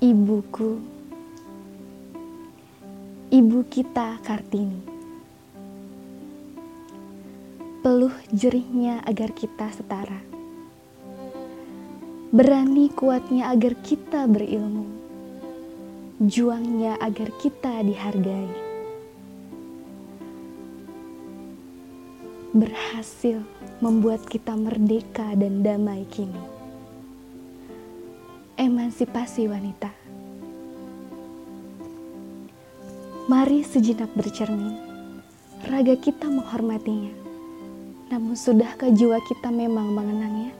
Ibuku, ibu kita Kartini. Peluh jerihnya agar kita setara. Berani kuatnya agar kita berilmu. Juangnya agar kita dihargai. Berhasil membuat kita merdeka dan damai kini. Emansipasi wanita. Mari sejenak bercermin. Raga kita menghormatinya. Namun sudahkah jiwa kita memang mengenangnya?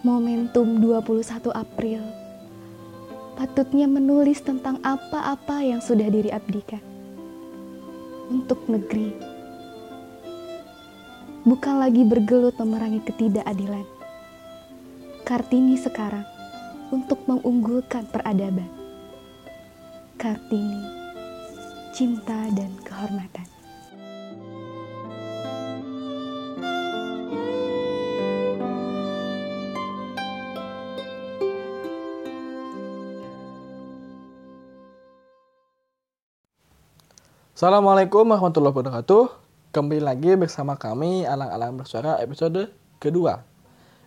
Momentum 21 April patutnya menulis tentang apa-apa yang sudah diri abdikan untuk negeri. Bukan lagi bergelut memerangi ketidakadilan. Kartini sekarang untuk mengunggulkan peradaban. Kartini, cinta dan kehormatan. Assalamualaikum warahmatullahi wabarakatuh. Kembali lagi bersama kami Alang-Alang Bersuara episode kedua.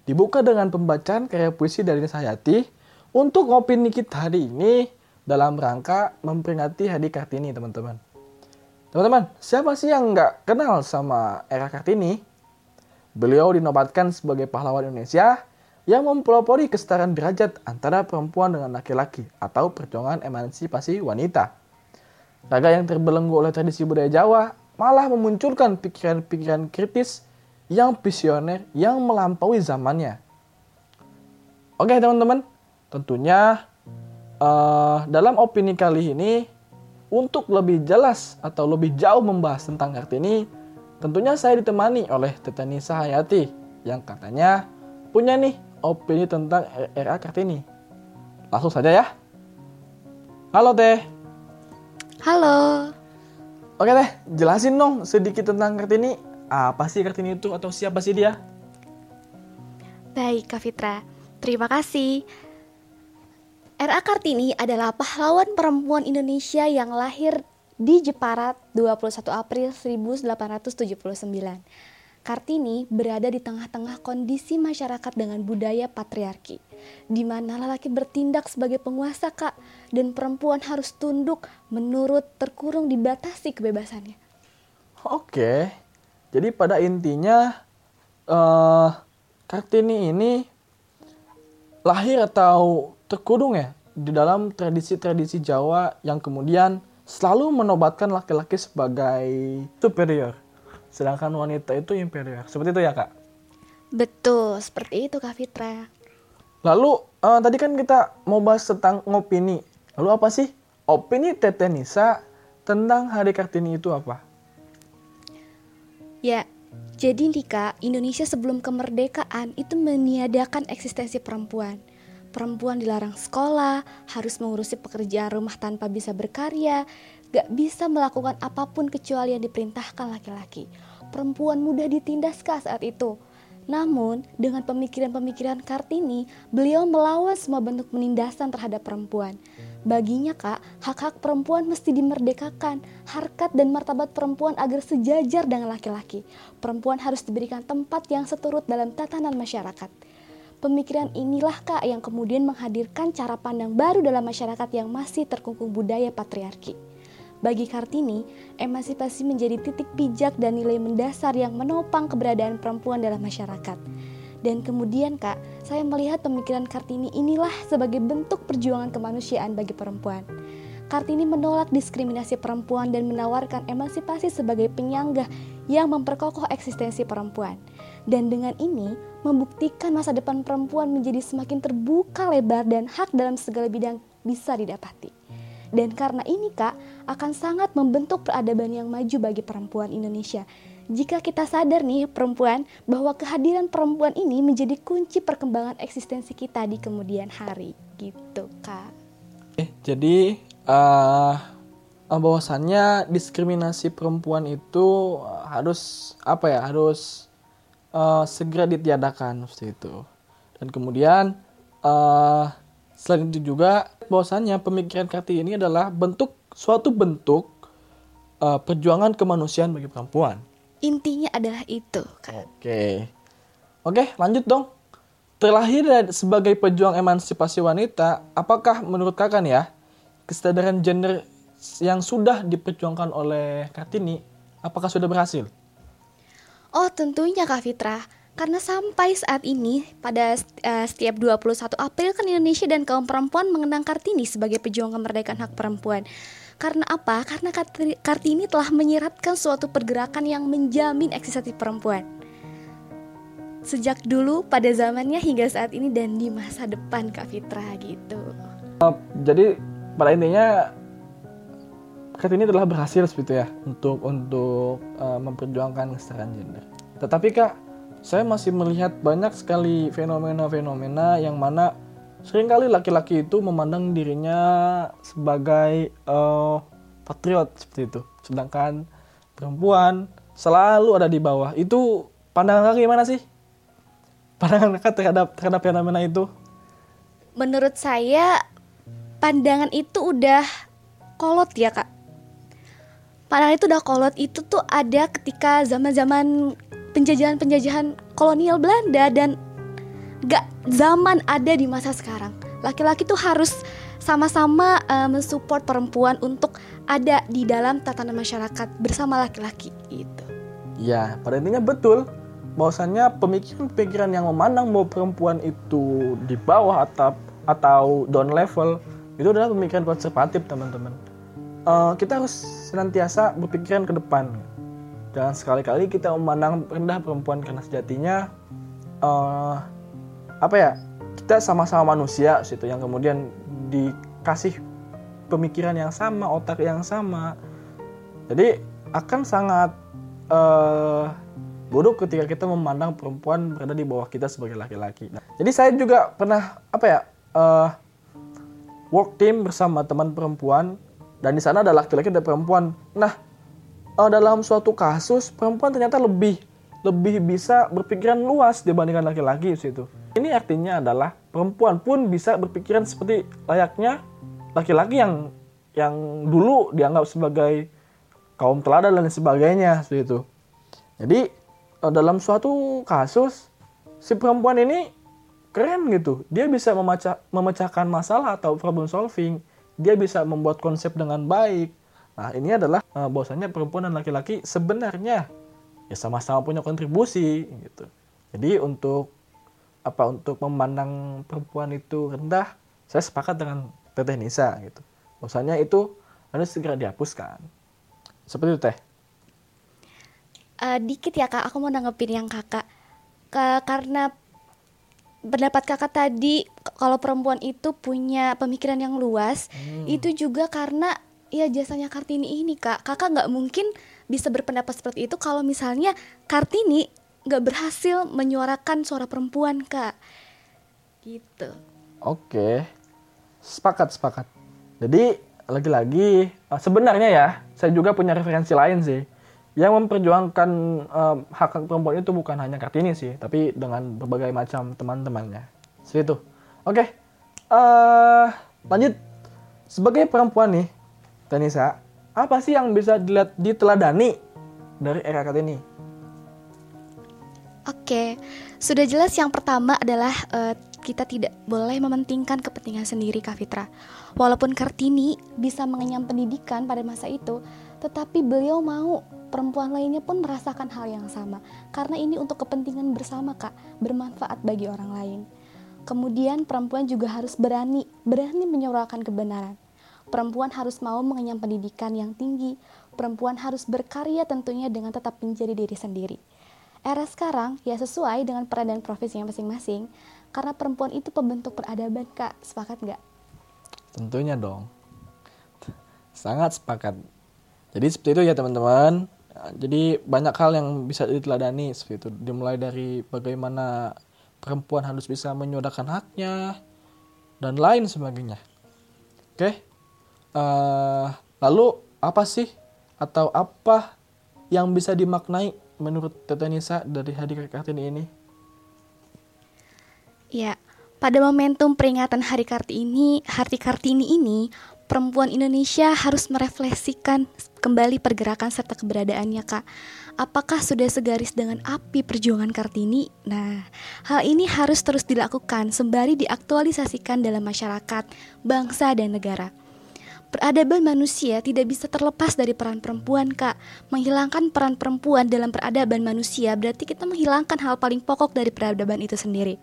Dibuka dengan pembacaan karya puisi dari Nisa Hayati untuk opini kita hari ini dalam rangka memperingati Hari Kartini, teman-teman. Teman-teman, siapa sih yang nggak kenal sama era Kartini? Beliau dinobatkan sebagai pahlawan Indonesia yang mempelopori kesetaraan derajat antara perempuan dengan laki-laki atau perjuangan emansipasi wanita. Raga yang terbelenggu oleh tradisi budaya Jawa malah memunculkan pikiran-pikiran kritis yang visioner yang melampaui zamannya. Oke teman-teman, tentunya uh, dalam opini kali ini untuk lebih jelas atau lebih jauh membahas tentang Kartini, tentunya saya ditemani oleh Tete Nisa Hayati yang katanya punya nih opini tentang era Kartini. Langsung saja ya. Halo Teh. Halo. Oke deh, jelasin dong sedikit tentang Kartini. Apa sih Kartini itu atau siapa sih dia? Baik, Kak Fitra. Terima kasih. R.A. Kartini adalah pahlawan perempuan Indonesia yang lahir di Jepara 21 April 1879. Kartini berada di tengah-tengah kondisi masyarakat dengan budaya patriarki, di mana lelaki bertindak sebagai penguasa kak dan perempuan harus tunduk, menurut, terkurung, dibatasi kebebasannya. Oke, jadi pada intinya uh, Kartini ini lahir atau terkurung ya di dalam tradisi-tradisi Jawa yang kemudian selalu menobatkan laki-laki sebagai superior sedangkan wanita itu inferior. Seperti itu ya kak? Betul, seperti itu kak Fitra. Lalu uh, tadi kan kita mau bahas tentang opini. Lalu apa sih opini Tete Nisa tentang Hari Kartini itu apa? Ya, jadi nih kak, Indonesia sebelum kemerdekaan itu meniadakan eksistensi perempuan. Perempuan dilarang sekolah, harus mengurusi pekerjaan rumah tanpa bisa berkarya, gak bisa melakukan apa pun kecuali yang diperintahkan laki-laki perempuan mudah ditindas kah saat itu. Namun, dengan pemikiran-pemikiran Kartini, beliau melawan semua bentuk penindasan terhadap perempuan. Baginya kak, hak-hak perempuan mesti dimerdekakan, harkat dan martabat perempuan agar sejajar dengan laki-laki. Perempuan harus diberikan tempat yang seturut dalam tatanan masyarakat. Pemikiran inilah kak yang kemudian menghadirkan cara pandang baru dalam masyarakat yang masih terkungkung budaya patriarki. Bagi Kartini, emansipasi menjadi titik pijak dan nilai mendasar yang menopang keberadaan perempuan dalam masyarakat. Dan kemudian kak, saya melihat pemikiran Kartini inilah sebagai bentuk perjuangan kemanusiaan bagi perempuan. Kartini menolak diskriminasi perempuan dan menawarkan emansipasi sebagai penyanggah yang memperkokoh eksistensi perempuan. Dan dengan ini, membuktikan masa depan perempuan menjadi semakin terbuka lebar dan hak dalam segala bidang bisa didapati. Dan karena ini kak, akan sangat membentuk peradaban yang maju bagi perempuan Indonesia. Jika kita sadar nih perempuan bahwa kehadiran perempuan ini menjadi kunci perkembangan eksistensi kita di kemudian hari gitu kak. Eh, jadi uh, bahwasannya diskriminasi perempuan itu harus apa ya harus uh, segera ditiadakan seperti itu. Dan kemudian uh, selain itu juga bahwasannya pemikiran Kartini adalah bentuk suatu bentuk uh, perjuangan kemanusiaan bagi perempuan. Intinya adalah itu. Oke. Oke, lanjut dong. Terlahir sebagai pejuang emansipasi wanita, apakah menurut kakak nih ya, kesadaran gender yang sudah diperjuangkan oleh Kartini, apakah sudah berhasil? Oh tentunya Kak Fitra, karena sampai saat ini pada uh, setiap 21 April kan Indonesia dan kaum perempuan mengenang Kartini sebagai pejuang kemerdekaan hak perempuan. Karena apa? Karena Kartini telah menyiratkan suatu pergerakan yang menjamin eksistensi perempuan sejak dulu pada zamannya hingga saat ini dan di masa depan Kak Fitra gitu. Uh, jadi pada intinya Kartini telah berhasil seperti ya untuk untuk uh, memperjuangkan kesetaraan gender. Tetapi Kak, saya masih melihat banyak sekali fenomena-fenomena yang mana sering kali laki-laki itu memandang dirinya sebagai uh, patriot seperti itu. Sedangkan perempuan selalu ada di bawah. Itu pandangan kakak gimana sih? pandangan kakak terhadap terhadap fenomena itu? Menurut saya pandangan itu udah kolot ya kak. Pandangan itu udah kolot itu tuh ada ketika zaman-zaman penjajahan-penjajahan kolonial Belanda dan gak zaman ada di masa sekarang. Laki-laki tuh harus sama-sama uh, mensupport perempuan untuk ada di dalam tatanan masyarakat bersama laki-laki itu. Ya, pada intinya betul bahwasannya pemikiran-pemikiran yang memandang bahwa perempuan itu di bawah atau atau down level itu adalah pemikiran konservatif teman-teman. Uh, kita harus senantiasa berpikiran ke depan. Jangan sekali-kali kita memandang rendah perempuan karena sejatinya uh, apa ya kita sama-sama manusia situ yang kemudian dikasih pemikiran yang sama, otak yang sama. Jadi akan sangat uh, bodoh ketika kita memandang perempuan berada di bawah kita sebagai laki-laki. Nah, jadi saya juga pernah apa ya uh, work team bersama teman perempuan dan di sana ada laki-laki dan perempuan. Nah uh, dalam suatu kasus perempuan ternyata lebih lebih bisa berpikiran luas dibandingkan laki-laki situ. Ini artinya adalah perempuan pun bisa berpikiran seperti layaknya laki-laki yang yang dulu dianggap sebagai kaum teladan dan sebagainya itu. Jadi Eh, dalam suatu kasus si perempuan ini keren gitu. Dia bisa memecah, memecahkan masalah atau problem solving. Dia bisa membuat konsep dengan baik. Nah, ini adalah uh, bahwasanya perempuan dan laki-laki sebenarnya ya sama-sama punya kontribusi gitu. Jadi untuk apa untuk memandang perempuan itu rendah, saya sepakat dengan Teteh Nisa gitu. Bahwasanya itu harus segera dihapuskan. Seperti itu Teh uh, dikit ya kak aku mau nanggepin yang kakak Ke, karena pendapat kakak tadi kalau perempuan itu punya pemikiran yang luas hmm. itu juga karena ya jasanya kartini ini kak. Kakak nggak mungkin bisa berpendapat seperti itu kalau misalnya kartini nggak berhasil menyuarakan suara perempuan kak. Gitu. Oke. Sepakat sepakat. Jadi lagi-lagi eh, sebenarnya ya saya juga punya referensi lain sih yang memperjuangkan uh, hak hak perempuan itu bukan hanya Kartini sih, tapi dengan berbagai macam teman-temannya. Seperti itu. Oke, okay. uh, lanjut. Sebagai perempuan nih, Tanisa, apa sih yang bisa dilihat diteladani dari era Kartini? Oke, okay. sudah jelas yang pertama adalah uh, kita tidak boleh mementingkan kepentingan sendiri, Kak Fitra. Walaupun Kartini bisa mengenyam pendidikan pada masa itu, tetapi beliau mau perempuan lainnya pun merasakan hal yang sama. Karena ini untuk kepentingan bersama kak. Bermanfaat bagi orang lain. Kemudian perempuan juga harus berani berani menyuarakan kebenaran. Perempuan harus mau mengenyam pendidikan yang tinggi. Perempuan harus berkarya tentunya dengan tetap menjadi diri sendiri. Era sekarang ya sesuai dengan peran dan profesinya masing-masing. Karena perempuan itu pembentuk peradaban kak. Sepakat nggak? Tentunya dong. Sangat sepakat jadi seperti itu ya teman-teman. Jadi banyak hal yang bisa diteladani seperti itu. Dimulai dari bagaimana perempuan harus bisa menyuarakan haknya dan lain sebagainya. Oke. Uh, lalu apa sih atau apa yang bisa dimaknai menurut Tete Nisa dari hadir Kartini ini? Ya, pada momentum peringatan Hari Kartini, Hari Kartini ini, perempuan Indonesia harus merefleksikan kembali pergerakan serta keberadaannya, Kak. Apakah sudah segaris dengan api perjuangan Kartini? Nah, hal ini harus terus dilakukan sembari diaktualisasikan dalam masyarakat, bangsa, dan negara. Peradaban manusia tidak bisa terlepas dari peran perempuan, Kak. Menghilangkan peran perempuan dalam peradaban manusia berarti kita menghilangkan hal paling pokok dari peradaban itu sendiri.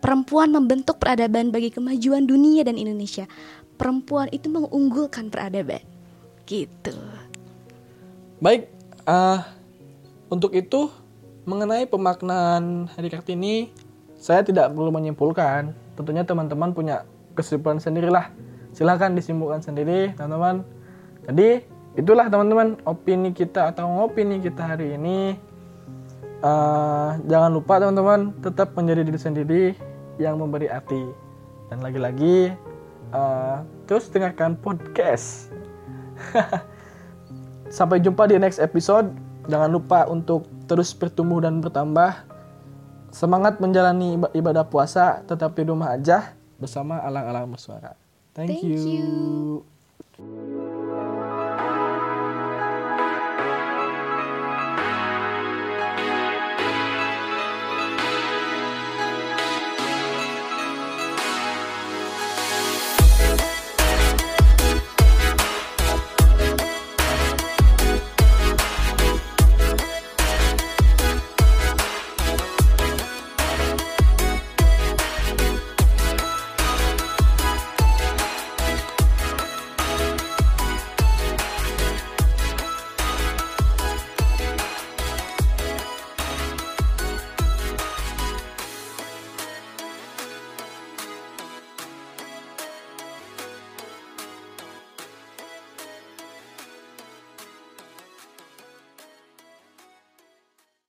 Perempuan membentuk peradaban bagi kemajuan dunia dan Indonesia. Perempuan itu mengunggulkan peradaban. Gitu. Baik, uh, untuk itu mengenai pemaknaan Hari Kartini, saya tidak perlu menyimpulkan. Tentunya teman-teman punya kesimpulan sendirilah silahkan disimpulkan sendiri teman-teman jadi itulah teman-teman opini kita atau opini kita hari ini uh, jangan lupa teman-teman tetap menjadi diri sendiri yang memberi arti dan lagi-lagi uh, terus dengarkan podcast sampai jumpa di next episode jangan lupa untuk terus bertumbuh dan bertambah semangat menjalani ibadah puasa tetap di rumah aja bersama alang-alang bersuara Thank, Thank you. you.